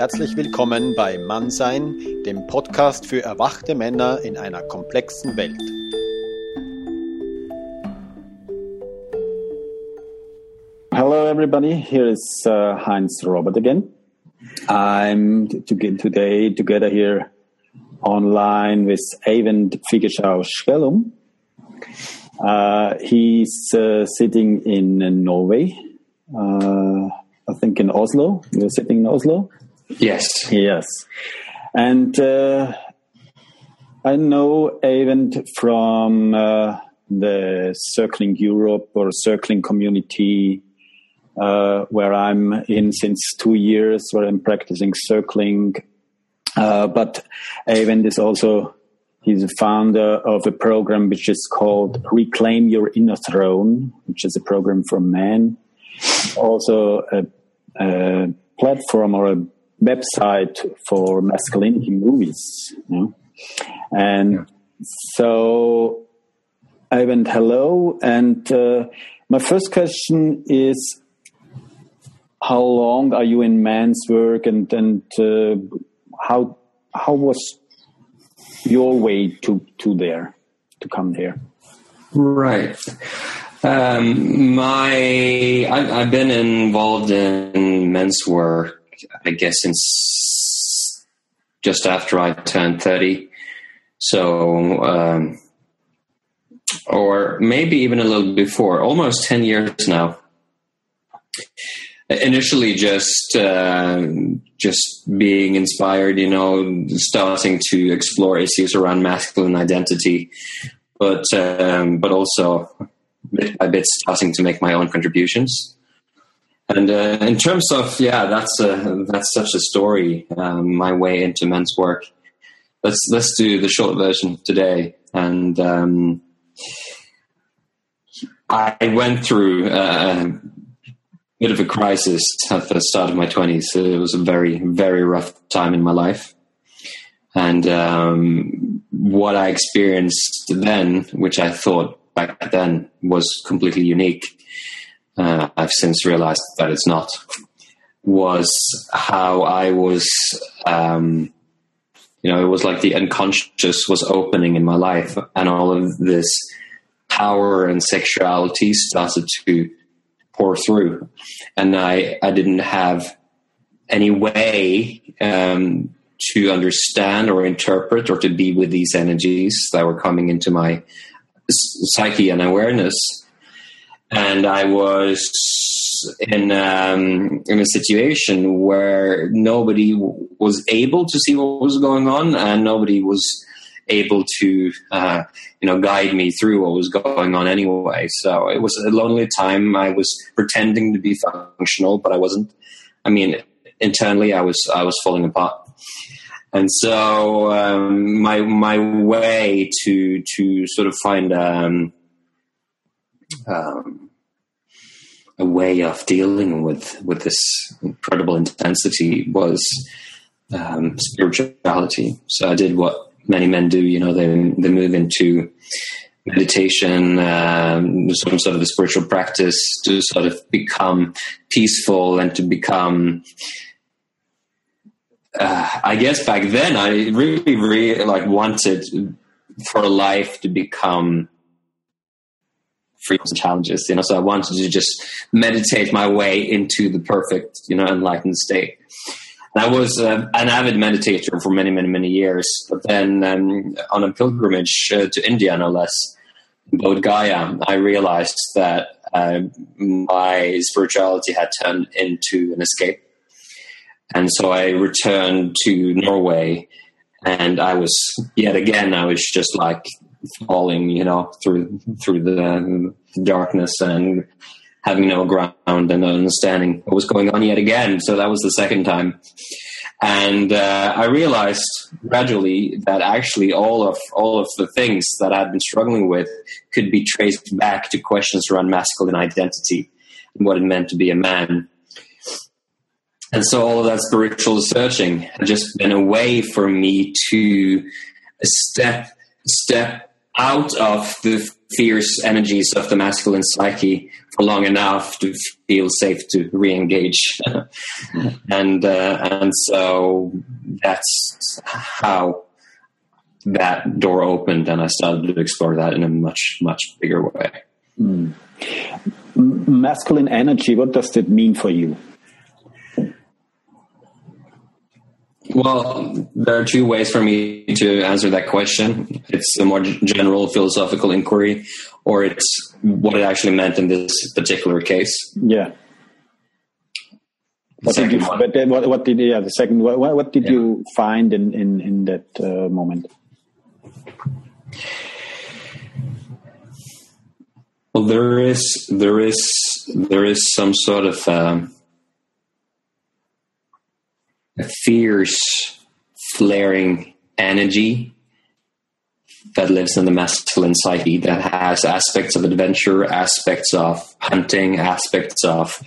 Herzlich willkommen bei Mannsein, dem Podcast für erwachte Männer in einer komplexen Welt. Hello, everybody. Here is uh, Heinz Robert again. I'm today together here online with Eyvind Figeschau Skellum. Uh, he's uh, sitting in Norway, uh, I think in Oslo. You're sitting in Oslo? Yes. Yes. And uh, I know Eivind from uh, the Circling Europe or Circling community uh, where I'm in since two years, where I'm practicing circling. Uh, but Eivind is also he's a founder of a program which is called Reclaim Your Inner Throne, which is a program for men. Also, a, a platform or a website for masculinity movies. You know? And yeah. so, went hello. And uh, my first question is how long are you in man's work and, and uh, how, how was your way to, to there, to come there? Right. Um, my, I, I've been involved in men's work I guess, since just after I turned 30. So, um, or maybe even a little before, almost 10 years now. Initially, just uh, just being inspired, you know, starting to explore issues around masculine identity, but um, but also bit by bit starting to make my own contributions. And uh, in terms of yeah, that's a, that's such a story. Um, my way into men's work. Let's let's do the short version today. And um, I went through a bit of a crisis at the start of my twenties. It was a very very rough time in my life. And um, what I experienced then, which I thought back then was completely unique, uh, I've since realized that it's not, was how I was, um, you know, it was like the unconscious was opening in my life, and all of this power and sexuality started to pour through, and I I didn't have any way um, to understand or interpret or to be with these energies that were coming into my psyche and awareness and I was in um, in a situation where nobody was able to see what was going on, and nobody was able to uh, you know guide me through what was going on anyway. So it was a lonely time. I was pretending to be functional, but I wasn't. I mean, internally, I was I was falling apart. And so um, my my way to to sort of find um, um, a way of dealing with with this incredible intensity was um, spirituality. So I did what many men do. You know, they they move into meditation, um, some sort of a spiritual practice to sort of become peaceful and to become. Uh, I guess back then I really, really like wanted for life to become freedoms and challenges. You know, so I wanted to just meditate my way into the perfect, you know, enlightened state. And I was uh, an avid meditator for many, many, many years. But then um, on a pilgrimage uh, to India, no less, Bodh Gaya, I realized that uh, my spirituality had turned into an escape. And so I returned to Norway and I was yet again, I was just like falling, you know, through through the darkness and having no ground and understanding what was going on yet again. So that was the second time, and uh, I realized gradually that actually all of all of the things that I'd been struggling with could be traced back to questions around masculine identity and what it meant to be a man. And so all of that spiritual searching had just been a way for me to step step out of the fierce energies of the masculine psyche for long enough to feel safe to re-engage. And uh, and so that's how that door opened and i started to explore that in a much much bigger way. Mm. masculine energy what does that mean for you Well, there are two ways for me to answer that question. It's a more general philosophical inquiry, or it's what it actually meant in this particular case. Yeah. What did, you, what, what, did yeah the second what, what did yeah. you find in in in that uh, moment? Well, there is there is there is some sort of um, a fierce, flaring energy that lives in the masculine psyche that has aspects of adventure, aspects of hunting, aspects of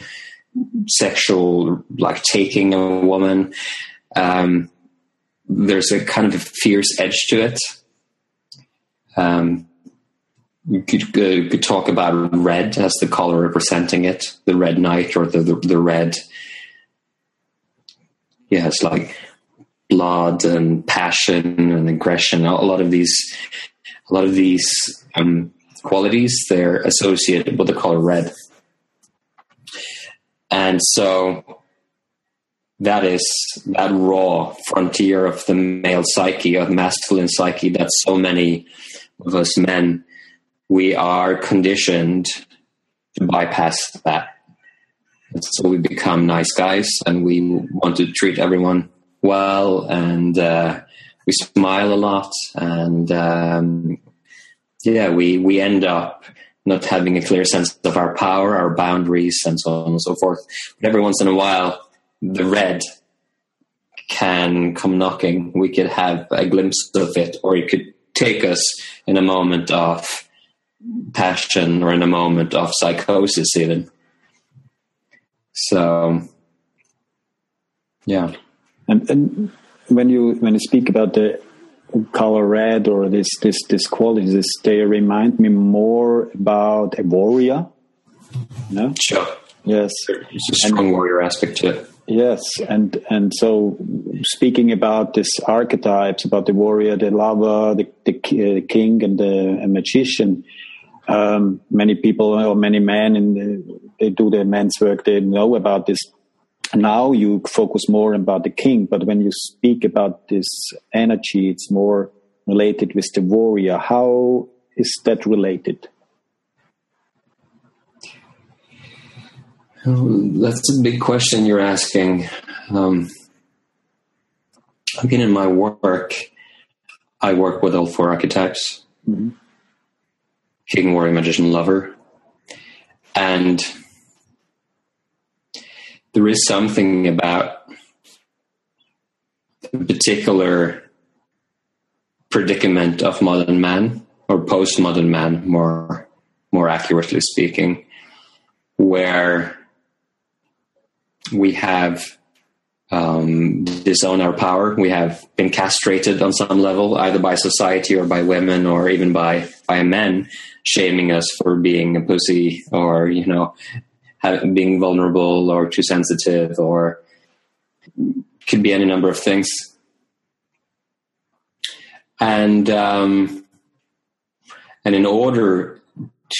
sexual, like taking a woman. Um, there's a kind of fierce edge to it. Um, you could, uh, could talk about red as the color representing it, the red knight or the, the, the red yeah, it's like blood and passion and aggression. A lot of these, a lot of these um, qualities they're associated with the color red, and so that is that raw frontier of the male psyche, of masculine psyche, that so many of us men we are conditioned to bypass that so we become nice guys and we want to treat everyone well and uh, we smile a lot and um, yeah we we end up not having a clear sense of our power our boundaries and so on and so forth. But every once in a while the red can come knocking. We could have a glimpse of it or it could take us in a moment of passion or in a moment of psychosis even so, yeah. And, and when you when you speak about the color red or this this this quality, this they remind me more about a warrior. No, sure. Yes, there's a strong and, warrior aspect to it. Yes, and and so speaking about this archetypes about the warrior, the lover, the the uh, king, and the magician. Um, many people or many men in the, they do their men's work, they know about this. Now you focus more about the king, but when you speak about this energy, it's more related with the warrior. How is that related? that's a big question you're asking. Um, again, in my work, I work with all four archetypes mm-hmm. King, Warrior, Magician, Lover. And there is something about the particular predicament of modern man or postmodern man more more accurately speaking where we have um, disowned our power. We have been castrated on some level, either by society or by women or even by by men, shaming us for being a pussy or you know being vulnerable or too sensitive or could be any number of things. And um, and in order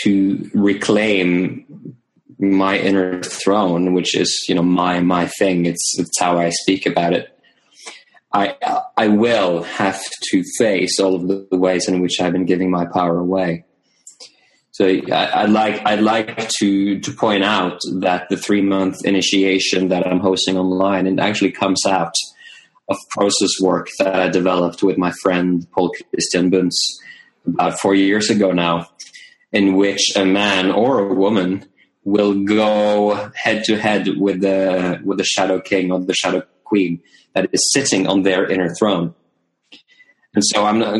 to reclaim my inner throne, which is you know my my thing, it's it's how I speak about it. I I will have to face all of the ways in which I've been giving my power away. So I, would like I'd like to to point out that the three month initiation that I'm hosting online it actually comes out of process work that I developed with my friend Paul Christian Bunz about four years ago now, in which a man or a woman will go head to head with the with the shadow king or the shadow queen that is sitting on their inner throne. And so I'm not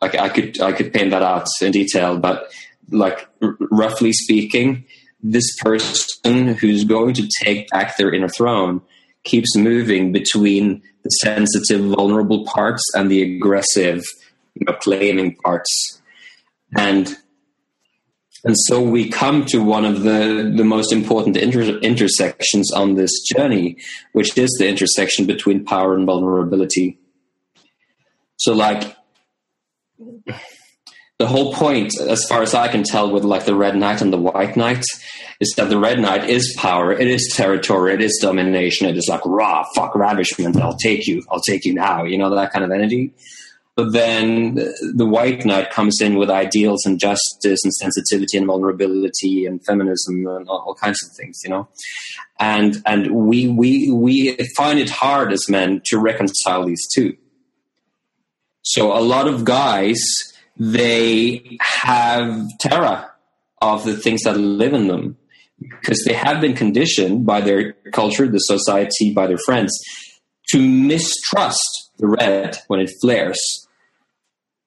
like I could I could paint that out in detail, but like r- roughly speaking, this person who's going to take back their inner throne keeps moving between the sensitive, vulnerable parts and the aggressive, you know, claiming parts. And And so we come to one of the, the most important inter- intersections on this journey, which is the intersection between power and vulnerability. So, like, the whole point, as far as I can tell, with like the Red Knight and the White Knight, is that the Red Knight is power, it is territory, it is domination, it is like raw, fuck ravishment, I'll take you, I'll take you now, you know, that kind of energy. But then the White Knight comes in with ideals and justice and sensitivity and vulnerability and feminism and all, kinds of things, you know. And and we we we find it hard as men to reconcile these two. So a lot of guys they have terror of the things that live in them because they have been conditioned by their culture, the society, by their friends to mistrust the red when it flares.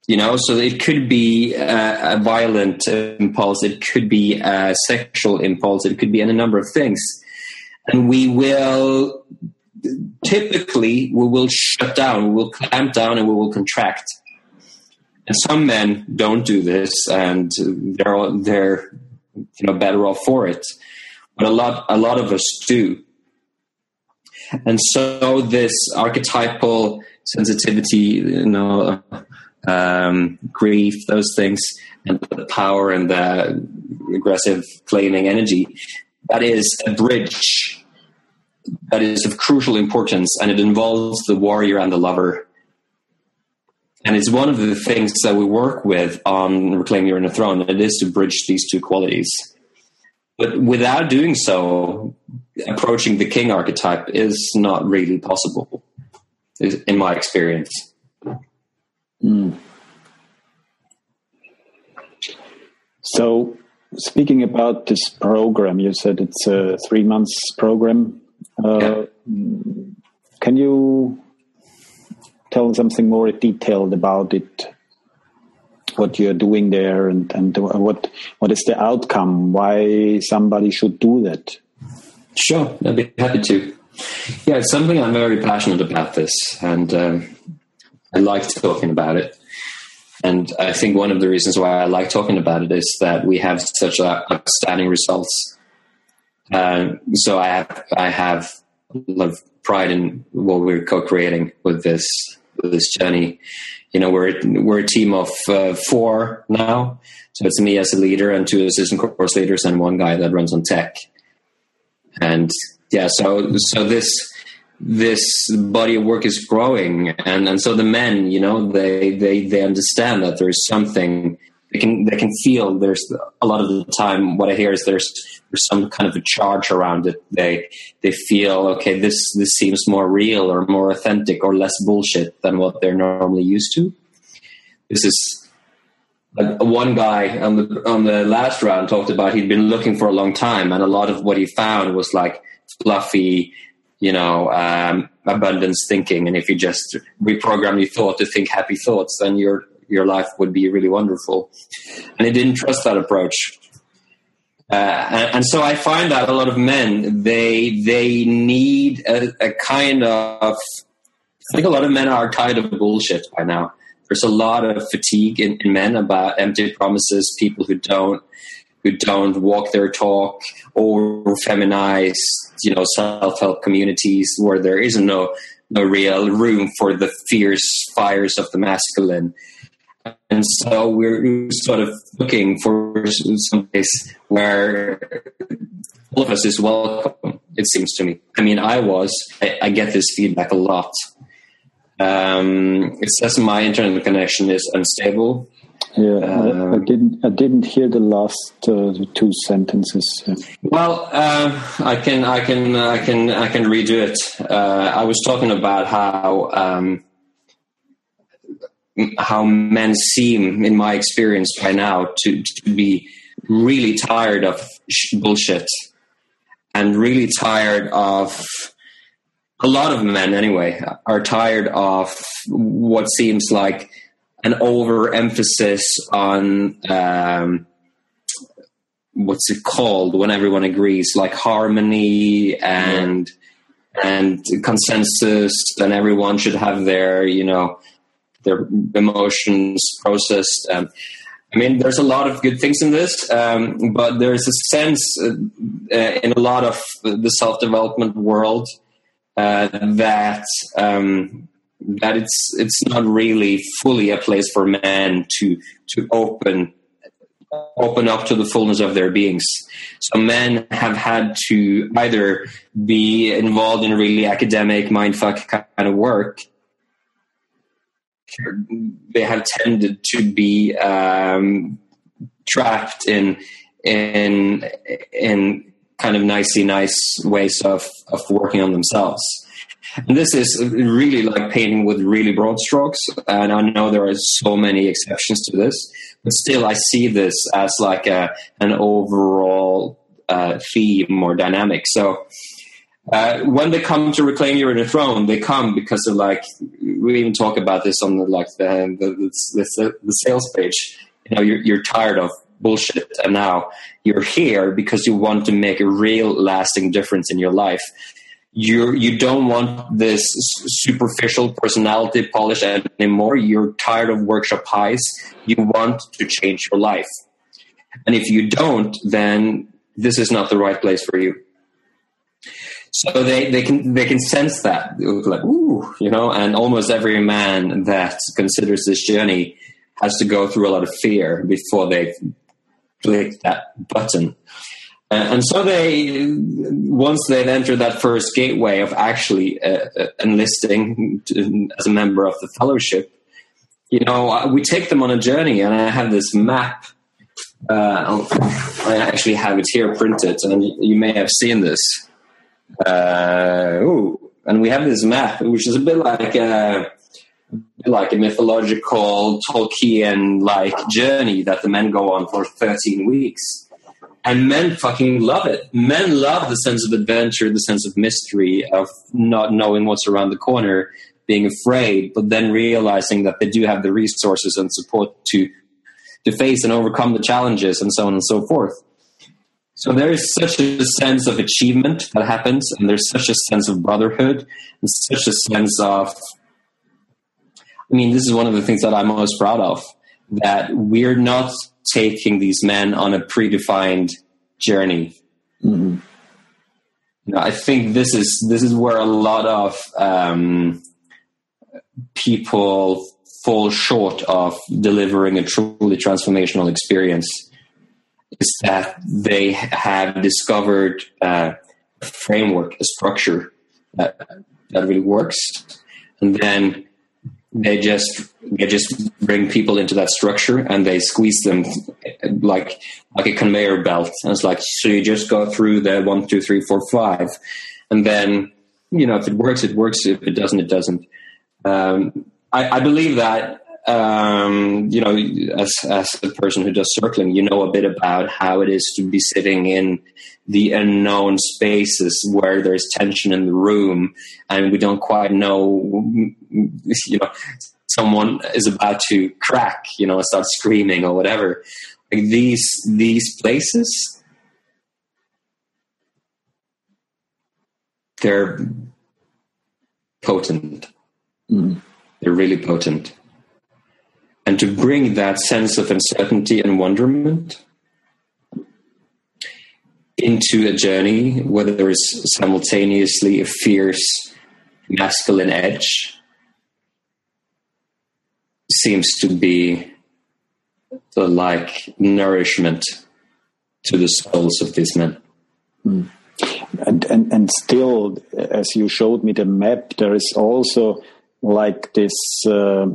You know, so it could be a, a violent uh, impulse, it could be a sexual impulse, it could be any number of things. And we will typically we will shut down, we will clamp down, and we will contract. And some men don't do this, and they're they're you know better off for it. But a lot a lot of us do. And so this archetypal sensitivity, you know, um, grief, those things, and the power and the aggressive claiming energy, that is a bridge that is of crucial importance, and it involves the warrior and the lover. And it's one of the things that we work with on Reclaim Your Inner Throne. and It is to bridge these two qualities. But without doing so, approaching the king archetype is not really possible, in my experience. Mm. So, speaking about this program, you said it's a three months program. Uh, yeah. Can you tell something more detailed about it? What you're doing there, and, and what what is the outcome? Why somebody should do that? Sure, I'd be happy to. Yeah, it's something I'm very passionate about. This, and um, I like talking about it. And I think one of the reasons why I like talking about it is that we have such outstanding results. Uh, so I have I have a lot of pride in what we're co-creating with this this journey. You know, we're we're a team of uh, four now. So it's me as a leader and two assistant course leaders and one guy that runs on tech. And yeah, so so this this body of work is growing and and so the men you know they they they understand that there's something they can they can feel there's a lot of the time what i hear is there's there's some kind of a charge around it they they feel okay this this seems more real or more authentic or less bullshit than what they're normally used to this is one guy on the on the last round talked about he'd been looking for a long time and a lot of what he found was like fluffy you know, um, abundance thinking. And if you just reprogram your thought to think happy thoughts, then your your life would be really wonderful. And he didn't trust that approach. Uh, and, and, so I find that a lot of men they they need a, a kind of I think a lot of men are tired of bullshit by now. There's a lot of fatigue in, in men about empty promises, people who don't who don't walk their talk or feminize, you know, self-help communities where there is no no real room for the fierce fires of the masculine. And so we're sort of looking for some place where all of us is welcome, it seems to me. I mean, I was, I, I get this feedback a lot. Um, it says my internet connection is unstable. Yeah, I, I, um, didn't. I didn't hear the last uh, two sentences. Well, uh, I can. I can. I can. I can redo it. Uh, I was talking about how um, how men seem, in my experience by now, to, to be really tired of bullshit and really tired of a lot of men anyway are tired of what seems like an overemphasis on um, what's it called when everyone agrees, like harmony and and consensus, and everyone should have their you know their emotions processed. Um, I mean, there's a lot of good things in this, um, but there's a sense uh, uh, in a lot of the self development world uh, that um, that it's it's not really fully a place for men to to open open up to the fullness of their beings. So men have had to either be involved in really academic mindfuck kind of work. They have tended to be um, trapped in in in kind of nicey nice ways of of working on themselves. And this is really like painting with really broad strokes. And I know there are so many exceptions to this, but still, I see this as like a, an overall uh, theme or dynamic. So uh, when they come to reclaim your inner throne, they come because of like we even talk about this on the like the the, the, the sales page. You know, you're, you're tired of bullshit, and now you're here because you want to make a real lasting difference in your life you you don't want this superficial personality polish anymore. You're tired of workshop highs. You want to change your life, and if you don't, then this is not the right place for you. So they, they can they can sense that like ooh you know, and almost every man that considers this journey has to go through a lot of fear before they click that button. Uh, and so they, once they've entered that first gateway of actually uh, uh, enlisting to, as a member of the fellowship, you know, we take them on a journey, and I have this map. Uh, I actually have it here printed, and you may have seen this. Uh, ooh, and we have this map, which is a bit like a, like a mythological Tolkien like journey that the men go on for 13 weeks and men fucking love it. Men love the sense of adventure, the sense of mystery, of not knowing what's around the corner, being afraid, but then realizing that they do have the resources and support to to face and overcome the challenges and so on and so forth. So there is such a sense of achievement that happens, and there's such a sense of brotherhood, and such a sense of. I mean, this is one of the things that I'm most proud of that we're not taking these men on a predefined journey. Mm-hmm. You know, I think this is this is where a lot of um, people fall short of delivering a truly transformational experience. Is that they have discovered uh, a framework, a structure that that really works, and then they just they just bring people into that structure and they squeeze them like like a conveyor belt. And it's like so you just go through the one, two, three, four, five, and then you know if it works, it works. If it doesn't, it doesn't. Um, I, I, believe that um, you know as as a person who does circling, you know a bit about how it is to be sitting in the unknown spaces where there's tension in the room and we don't quite know you know someone is about to crack you know start screaming or whatever. Like these these places they're potent. Mm. they're really potent and to bring that sense of uncertainty and wonderment into a journey where there is simultaneously a fierce masculine edge seems to be the like nourishment to the souls of these men. Mm. And, and and still, as you showed me the map, there is also like this uh,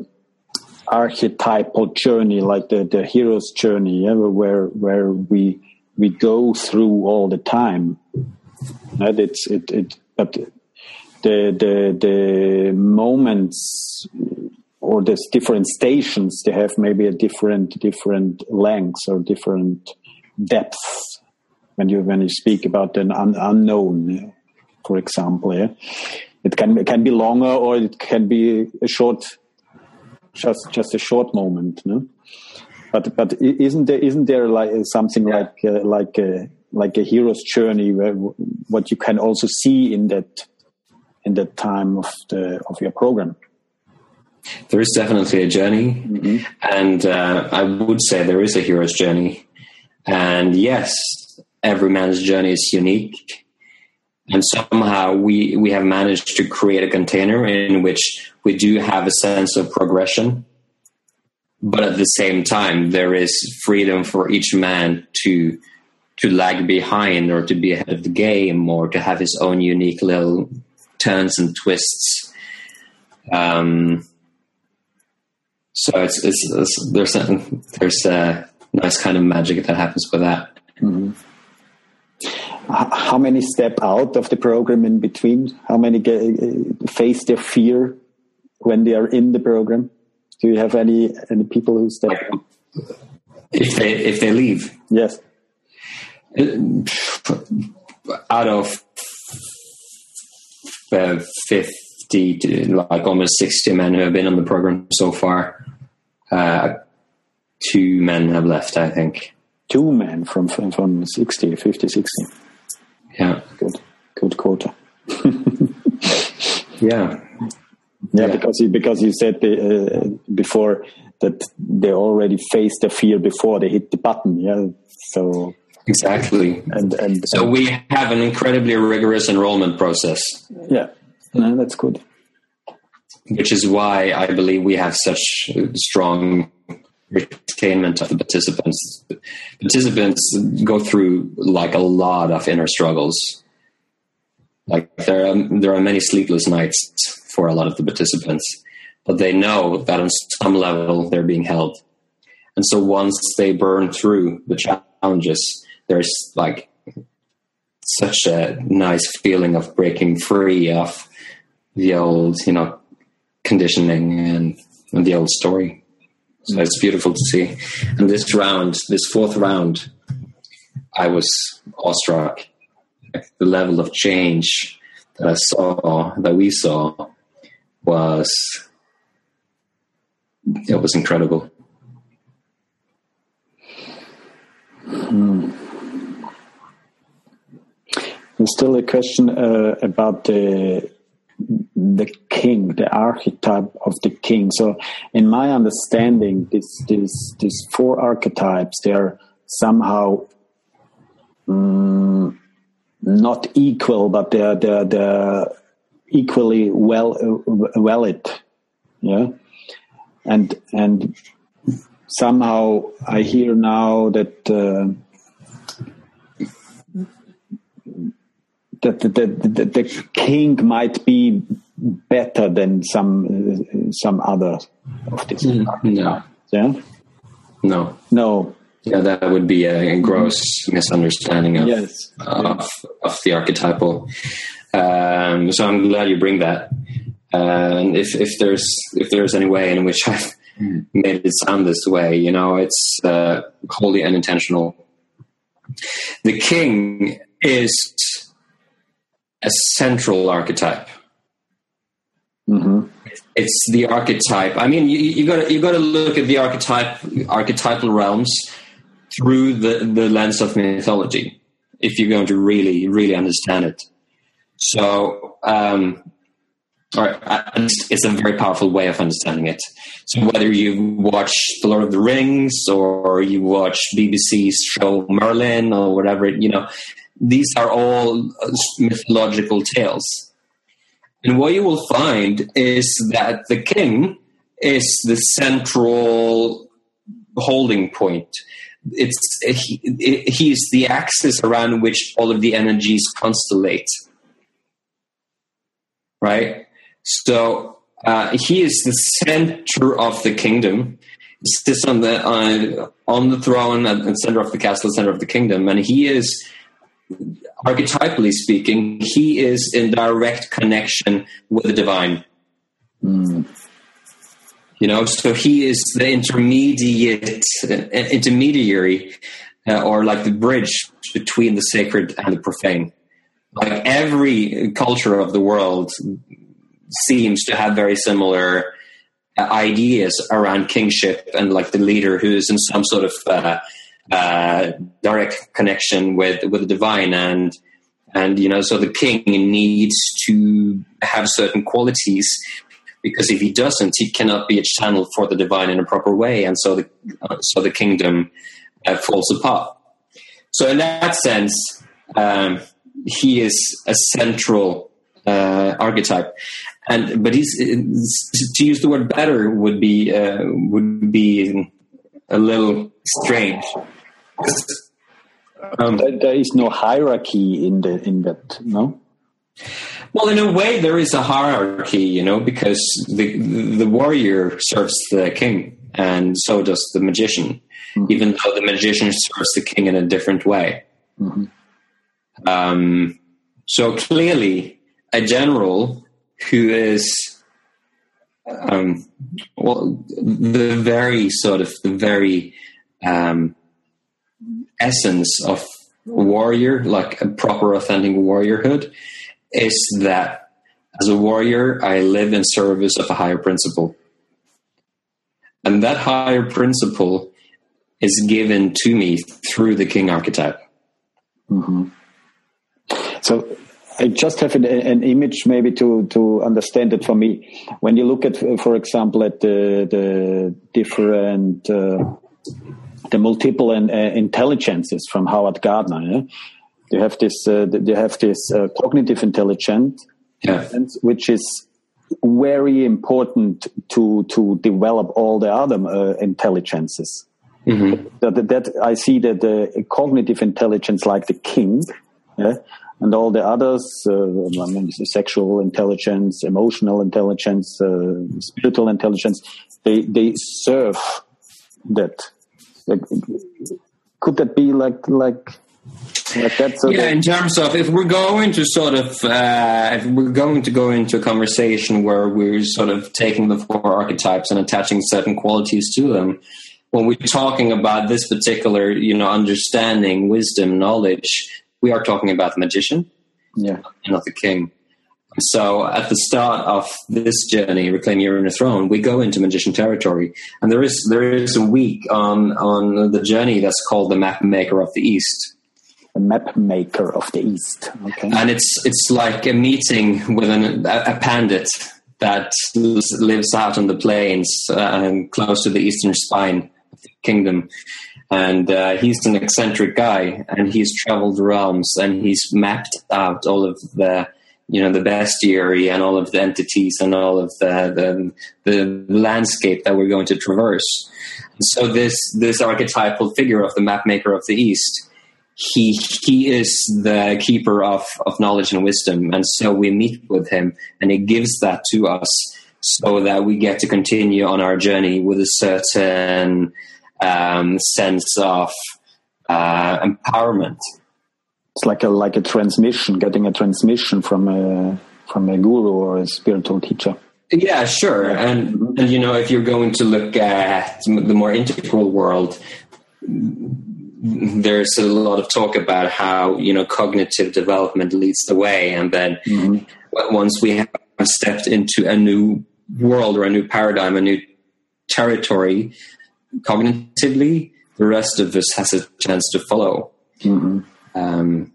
archetypal journey, like the, the hero's journey, yeah, where where we we go through all the time. It's it, it but the the the moments or the different stations they have maybe a different different lengths or different depths when you when you speak about an un, unknown for example yeah it can it can be longer or it can be a short just just a short moment no but but isn't there isn't there like something yeah. like uh, like a like a hero's journey where what you can also see in that in that time of the of your program? There is definitely a journey, mm-hmm. and uh, I would say there is a hero's journey. And yes, every man's journey is unique, and somehow we we have managed to create a container in which we do have a sense of progression, but at the same time, there is freedom for each man to to lag behind or to be ahead of the game or to have his own unique little turns and twists. Um, so it's, it's, it's there's a, there's a nice kind of magic that happens with that. Mm-hmm. How many step out of the program in between? How many get, face their fear when they are in the program? Do you have any any people who step? If they if they leave, yes. Out of uh, fifty to like almost sixty men who have been on the program so far, uh, two men have left, I think. Two men from from, from 60, 50, 60. Yeah. Good. Good quota. yeah. Yeah, because you, because you said the, uh, before that they already faced the fear before they hit the button. Yeah. So exactly. And and so and, we have an incredibly rigorous enrollment process. Yeah. No, that's good which is why I believe we have such strong retainment of the participants. Participants go through like a lot of inner struggles. Like there are, there are many sleepless nights for a lot of the participants, but they know that on some level they're being held. And so once they burn through the challenges, there's like such a nice feeling of breaking free of the old, you know, conditioning and, and the old story. So it's beautiful to see. And this round, this fourth round, I was awestruck. The level of change that I saw, that we saw, was it was incredible. Hmm. There's still a question uh, about the the king, the archetype of the king. So, in my understanding, this, this, these four archetypes they are somehow um, not equal, but they're they're, they're equally well uh, valid. Yeah, and and somehow I hear now that. Uh, that the, the, the, king might be better than some some other of this. Mm, no. Yeah. No. No. Yeah, that would be a gross misunderstanding of yes. of, of the archetypal. Um, so I'm glad you bring that. And if if there's if there's any way in which I've made it sound this way, you know, it's uh, wholly unintentional. The king is a central archetype. Mm-hmm. It's the archetype. I mean, you, got to you got to look at the archetype archetypal realms through the the lens of mythology if you're going to really really understand it. So, um, or it's a very powerful way of understanding it. So whether you watch The Lord of the Rings or you watch BBC's show Merlin or whatever, you know, these are all mythological tales. And what you will find is that the king is the central holding point. It's he, he's the axis around which all of the energies constellate. Right? So uh, he is the center of the kingdom. He sits on the uh, on the throne the center of the castle, center of the kingdom, and he is archetypally speaking, he is in direct connection with the divine. Mm. You know, so he is the intermediate uh, intermediary, uh, or like the bridge between the sacred and the profane. Like every culture of the world seems to have very similar uh, ideas around kingship and like the leader who is in some sort of uh, direct connection with with the divine and and you know so the king needs to have certain qualities because if he doesn't, he cannot be a channel for the divine in a proper way, and so the so the kingdom uh, falls apart. So in that sense, um, he is a central uh, archetype, and but he's to use the word better would be uh, would be a little strange. Um, there is no hierarchy in the in that, no. Well, in a way, there is a hierarchy, you know, because the the warrior serves the king, and so does the magician, mm-hmm. even though the magician serves the king in a different way. Mm-hmm. Um, so clearly, a general who is um, well, the very sort of the very um, essence of warrior, like a proper authentic warriorhood, is that as a warrior, I live in service of a higher principle. And that higher principle is given to me through the king archetype. Mm-hmm. So I just have an, an, image maybe to, to understand it for me. When you look at, for example, at the, the different, uh, the multiple and, uh, intelligences from Howard Gardner, yeah? you have this, uh, you have this uh, cognitive intelligence, yeah. which is very important to, to develop all the other uh, intelligences. Mm-hmm. That, that, I see that the cognitive intelligence, like the king, yeah, and all the others, uh, I mean, sexual intelligence, emotional intelligence, uh, spiritual intelligence, they they serve that. Like, could that be like like like that? So yeah, in terms of if we're going to sort of uh, if we're going to go into a conversation where we're sort of taking the four archetypes and attaching certain qualities to them, when we're talking about this particular, you know, understanding, wisdom, knowledge, we are talking about the magician, yeah, not the king. So at the start of this journey, reclaim your inner throne, we go into magician territory, and there is there is a week on on the journey that's called the map maker of the east. The map maker of the east, okay, and it's it's like a meeting with an, a, a pandit that lives out on the plains uh, close to the eastern spine of the kingdom. And uh, he's an eccentric guy and he's traveled realms and he's mapped out all of the you know the bestiary and all of the entities and all of the the, the landscape that we're going to traverse so this this archetypal figure of the mapmaker of the east he he is the keeper of of knowledge and wisdom and so we meet with him and he gives that to us so that we get to continue on our journey with a certain um, sense of uh, empowerment. It's like a like a transmission, getting a transmission from a from a guru or a spiritual teacher. Yeah, sure. And, and you know, if you're going to look at the more integral world, there's a lot of talk about how you know cognitive development leads the way, and then mm-hmm. once we have stepped into a new world or a new paradigm, a new territory, cognitively, the rest of us has a chance to follow. Mm-hmm. Um,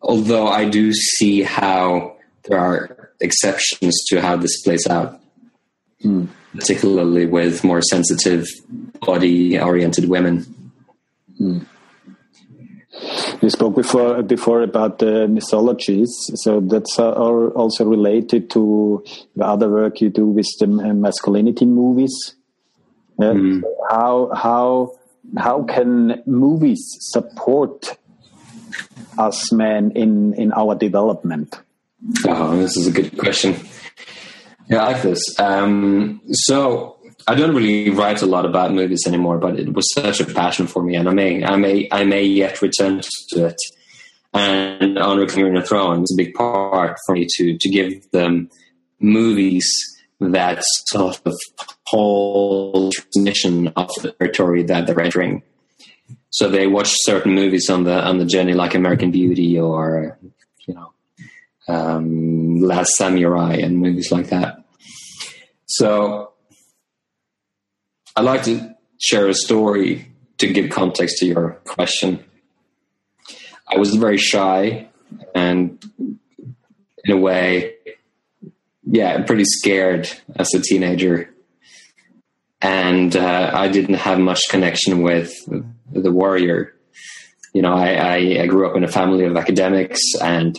although I do see how there are exceptions to how this plays out, mm. particularly with more sensitive, body-oriented women. Mm. You spoke before before about the mythologies, so that's uh, also related to the other work you do with the masculinity movies. Mm. How how how can movies support us men in in our development? Oh, this is a good question. Yeah, I like this. Um, so I don't really write a lot about movies anymore, but it was such a passion for me, and I may I may I may yet return to it. And on Reclaiming the Throne is a big part for me to to give them movies that sort of whole transmission of the territory that they're entering. So they watch certain movies on the on the journey, like American Beauty or you know um, Last Samurai and movies like that. So I'd like to share a story to give context to your question. I was very shy and in a way yeah, pretty scared as a teenager. And uh, I didn't have much connection with the warrior. You know, I, I, grew up in a family of academics and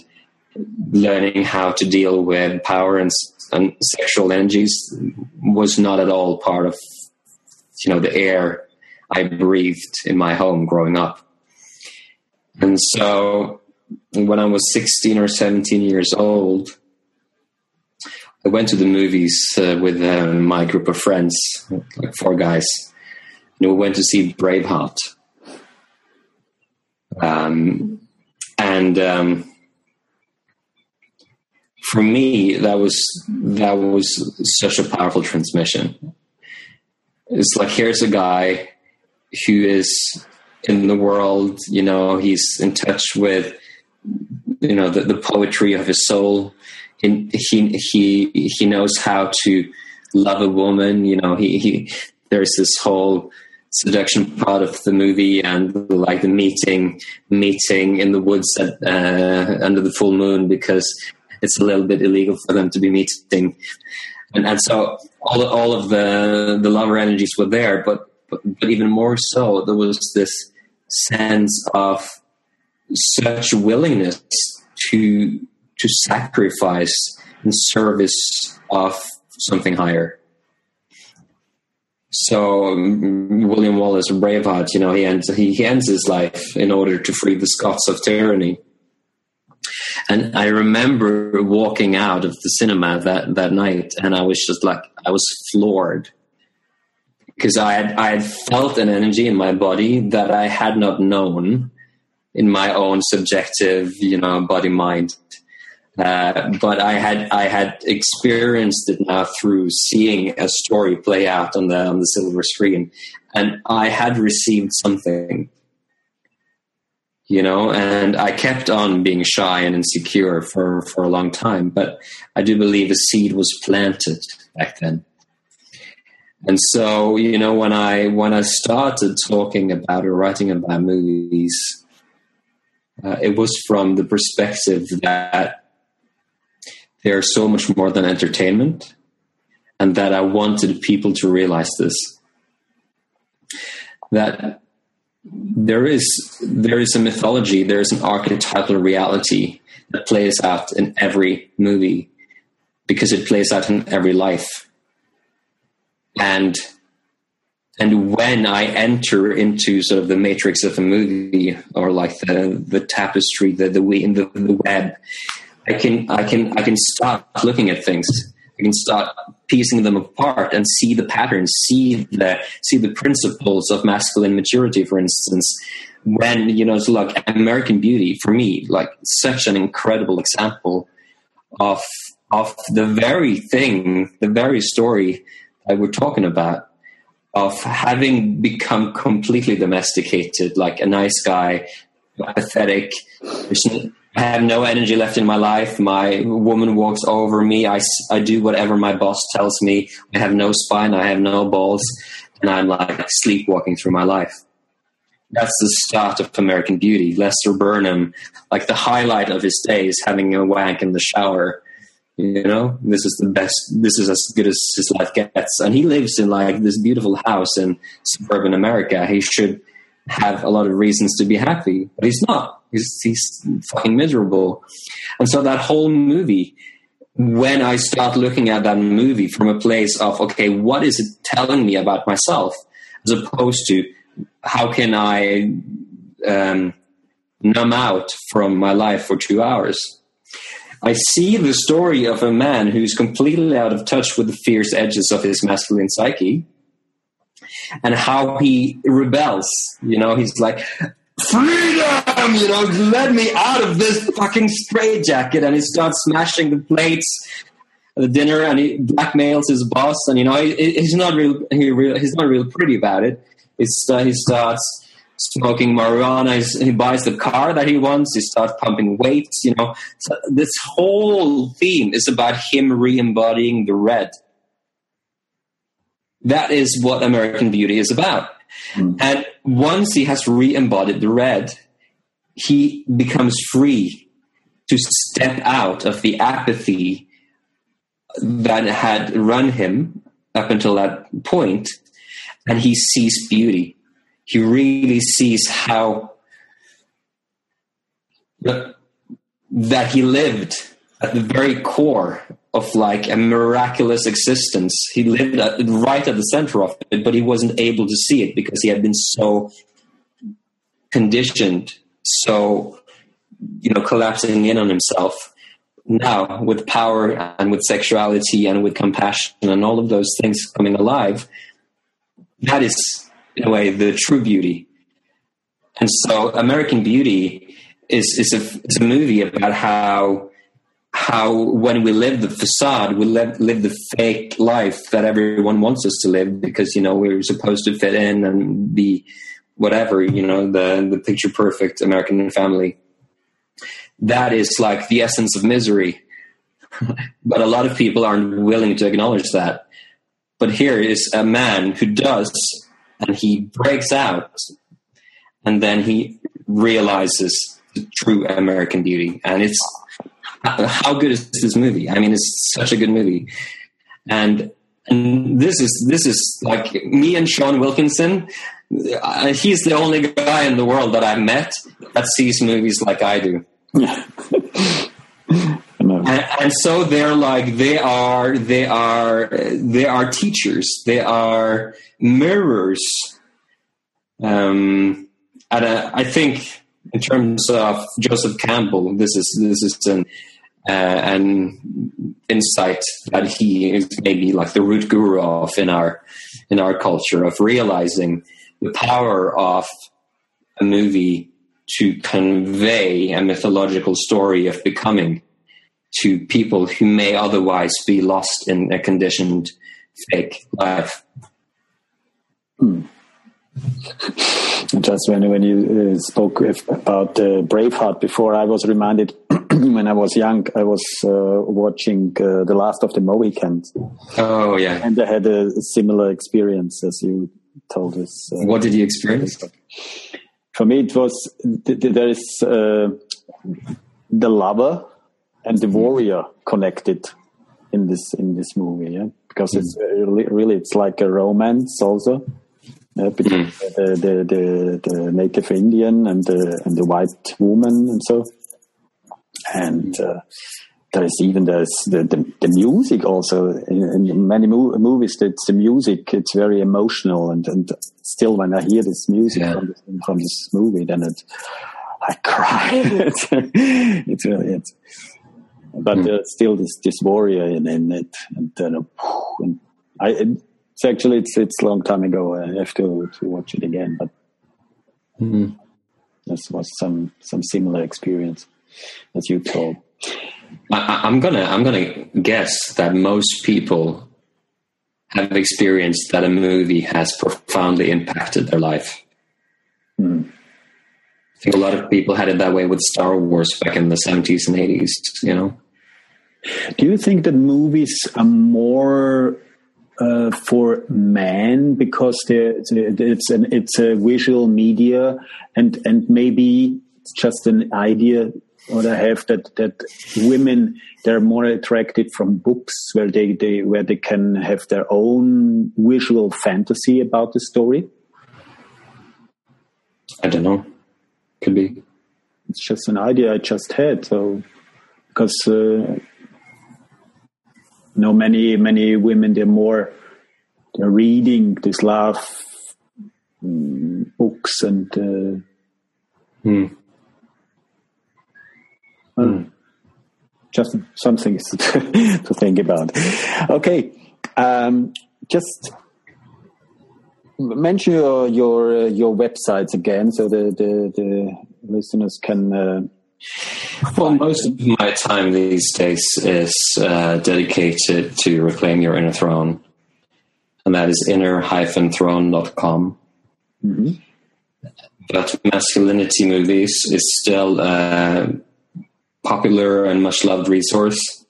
learning how to deal with power and, and sexual energies was not at all part of, you know, the air I breathed in my home growing up. And so when I was 16 or 17 years old, I went to the movies uh, with uh, my group of friends, like four guys, and we went to see Braveheart. Um, and um, for me, that was that was such a powerful transmission. It's like here's a guy who is in the world, you know, he's in touch with, you know, the, the poetry of his soul. He, he, he, knows how to love a woman. You know, he, he, there's this whole seduction part of the movie and like the meeting, meeting in the woods at, uh, under the full moon because it's a little bit illegal for them to be meeting. And, and so all, all of the, the lover energies were there, but but, but even more so, there was this sense of such willingness to to sacrifice in service of something higher. So um, William Wallace Braveheart, you know, he ends he, he ends his life in order to free the Scots of tyranny. And I remember walking out of the cinema that, that night, and I was just like, I was floored because I had, I had felt an energy in my body that I had not known in my own subjective, you know, body mind. Uh, but I had I had experienced it now through seeing a story play out on the on the silver screen, and I had received something, you know. And I kept on being shy and insecure for for a long time, but I do believe a seed was planted back then. And so, you know, when I when I started talking about or writing about movies, uh, it was from the perspective that they are so much more than entertainment, and that I wanted people to realize this. That there is there is a mythology, there is an archetypal reality that plays out in every movie because it plays out in every life and and when I enter into sort of the matrix of a movie or like the the tapestry, the the the web, I can I can I can start looking at things. I can start piecing them apart and see the patterns, see the see the principles of masculine maturity, for instance. When you know, so like American Beauty for me, like such an incredible example of of the very thing, the very story that we're talking about of having become completely domesticated, like a nice guy, pathetic. I have no energy left in my life. My woman walks over me. I, I do whatever my boss tells me. I have no spine. I have no balls. And I'm like sleepwalking through my life. That's the start of American Beauty. Lester Burnham, like the highlight of his day is having a wank in the shower you know this is the best this is as good as his life gets and he lives in like this beautiful house in suburban america he should have a lot of reasons to be happy but he's not. He's, he's fucking miserable. And so that whole movie when i start looking at that movie from a place of okay what is it telling me about myself as opposed to how can i um, numb out from my life for two hours? I see the story of a man who's completely out of touch with the fierce edges of his masculine psyche and how he rebels. You know, he's like, freedom, you know, let me out of this fucking straitjacket. And he starts smashing the plates at the dinner and he blackmails his boss. And, you know, he, he's not real, he real, he's not real pretty about it. Uh, he starts smoking marijuana. He's, he buys the car that he wants. He starts pumping weights. You know, so this whole theme is about him re-embodying the red. That is what American Beauty is about. Mm. And once he has re-embodied the red, he becomes free to step out of the apathy that had run him up until that point, and he sees beauty. He really sees how that he lived at the very core of like a miraculous existence. He lived at, right at the center of it, but he wasn't able to see it because he had been so conditioned, so you know, collapsing in on himself. Now, with power and with sexuality and with compassion and all of those things coming alive, that is, in a way, the true beauty. And so, American Beauty is is a, is a movie about how how when we live the facade, we live, live the fake life that everyone wants us to live because you know we're supposed to fit in and be whatever you know the the picture perfect American family. That is like the essence of misery, but a lot of people aren't willing to acknowledge that. But here is a man who does, and he breaks out, and then he realizes the true American beauty, and it's how good is this movie? I mean, it's such a good movie, and and this is this is like me and Sean Wilkinson. Uh, he's the only guy in the world that I've met that sees movies like I do. and, and, so they're like they are they are they are teachers they are mirrors um and uh, i think in terms of joseph campbell this is this is an uh, an insight that he is maybe like the root guru of in our in our culture of realizing the power of a movie to convey a mythological story of becoming to people who may otherwise be lost in a conditioned fake life. Hmm. Just when when you uh, spoke about uh, Braveheart before, I was reminded when I was young, I was uh, watching uh, The Last of the Mohicans. Oh yeah, and I had a similar experience as you told us. Uh, what did you experience? For me, it was there is uh, the lover and the warrior connected in this in this movie, yeah, because mm. it's really, really it's like a romance also uh, between mm. the, the, the, the, native Indian and the, and the white woman and so. And uh, there is even the, the, the music also in, in many mo- movies. It's the music. It's very emotional, and, and still when I hear this music yeah. from, this, from this movie, then it I cry. it's, it's really it. But mm. uh, still, this this warrior in, in it, and then uh, and I. It, it's actually it's it's a long time ago. I have to to watch it again, but mm. this was some some similar experience as you told. I, I'm gonna I'm gonna guess that most people have experienced that a movie has profoundly impacted their life. Mm. I think a lot of people had it that way with Star Wars back in the 70s and 80s, you know. Do you think that movies are more uh, for men because it's an it's a visual media and and maybe it's just an idea what I have that that women they're more attracted from books where they, they where they can have their own visual fantasy about the story. I don't know. Could be. It's just an idea I just had. So because uh, know many many women they're more they're reading these love um, books and uh, hmm. Hmm. just something to, to think about. Okay, um, just mention your your uh, your websites again, so the the, the listeners can. Uh, well, most of my time these days is uh, dedicated to reclaim your inner throne, and that is inner-throne.com. Mm-hmm. But masculinity movies is still a popular and much loved resource.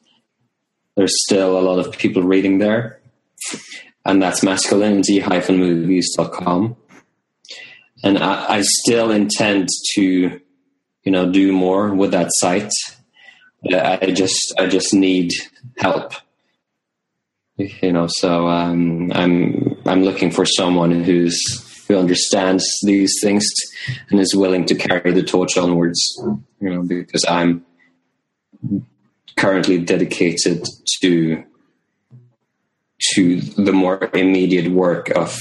There's still a lot of people reading there, and that's masculinity-movies.com. And I, I still intend to you know do more with that site. I just I just need help You know, so um, I'm I'm looking for someone who's who understands these things and is willing to carry the torch onwards. You know, because I'm currently dedicated to to the more immediate work of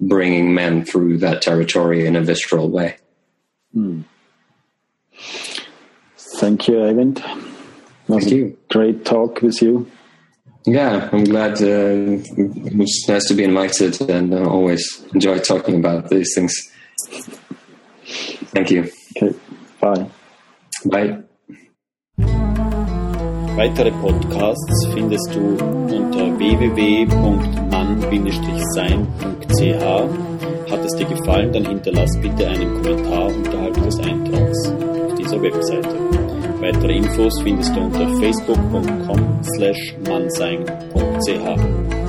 bringing men through that territory in a visceral way. Hmm. Thank you, Eivind. Thank you. Great talk with you. Yeah, I'm glad. Uh, it's nice to be invited, and uh, always enjoy talking about these things. Thank you. Okay, bye. Bye. Weitere Podcasts findest du unter www.mann-sein.ch. Hat es dir gefallen, dann hinterlass bitte einen Kommentar unterhalb des Eintrags unserer Webseite. Weitere Infos findest du unter facebook.com/mannsein.ch.